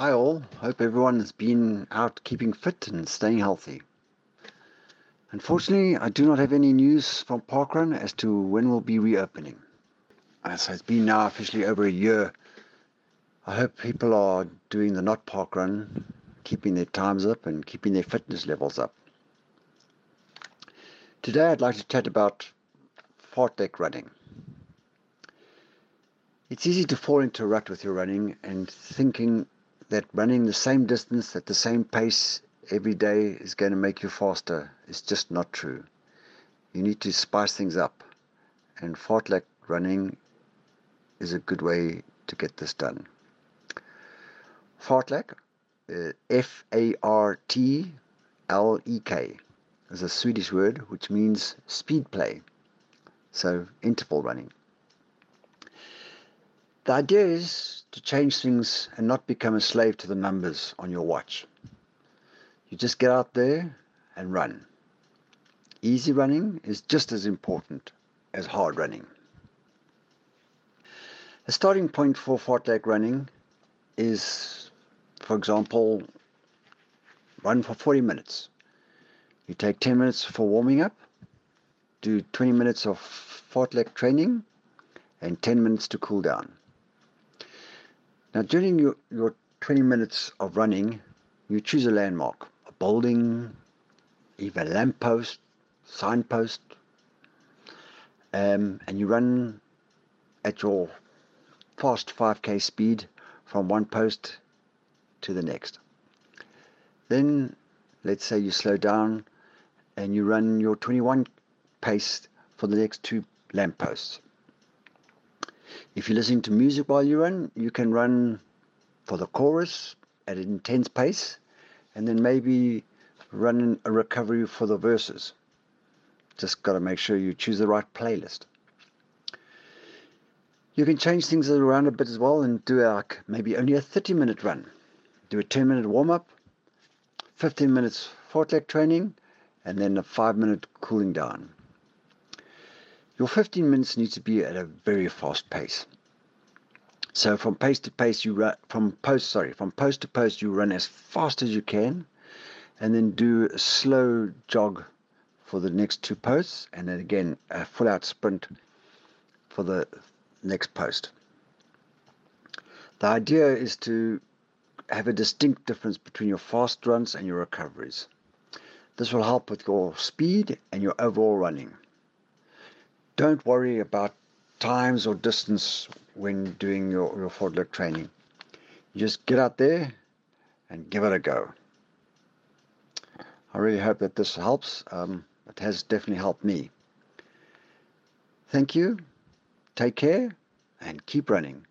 Hi all, hope everyone has been out keeping fit and staying healthy. Unfortunately, I do not have any news from Parkrun as to when we'll be reopening. As it's been now officially over a year, I hope people are doing the not Parkrun, keeping their times up and keeping their fitness levels up. Today I'd like to chat about fartlek running. It's easy to fall into a rut with your running and thinking that running the same distance at the same pace every day is going to make you faster is just not true. You need to spice things up, and fartlek running is a good way to get this done. Fartlek, uh, F A R T L E K, is a Swedish word which means speed play, so interval running. The idea is to change things and not become a slave to the numbers on your watch. You just get out there and run. Easy running is just as important as hard running. The starting point for fartlek running is, for example, run for 40 minutes. You take 10 minutes for warming up, do 20 minutes of fartlek training, and 10 minutes to cool down. Now, during your, your 20 minutes of running, you choose a landmark, a building, even a lamppost, signpost, um, and you run at your fast 5k speed from one post to the next. Then, let's say you slow down and you run your 21 pace for the next two lampposts. If you're listening to music while you run, you can run for the chorus at an intense pace and then maybe run a recovery for the verses. Just got to make sure you choose the right playlist. You can change things around a bit as well and do like maybe only a 30 minute run. Do a 10 minute warm up, 15 minutes fartlek training, and then a 5 minute cooling down. Your 15 minutes needs to be at a very fast pace. So from pace to pace, you run from post. Sorry, from post to post, you run as fast as you can, and then do a slow jog for the next two posts, and then again a full-out sprint for the next post. The idea is to have a distinct difference between your fast runs and your recoveries. This will help with your speed and your overall running. Don't worry about times or distance when doing your, your fartlek training. You just get out there and give it a go. I really hope that this helps. Um, it has definitely helped me. Thank you. Take care and keep running.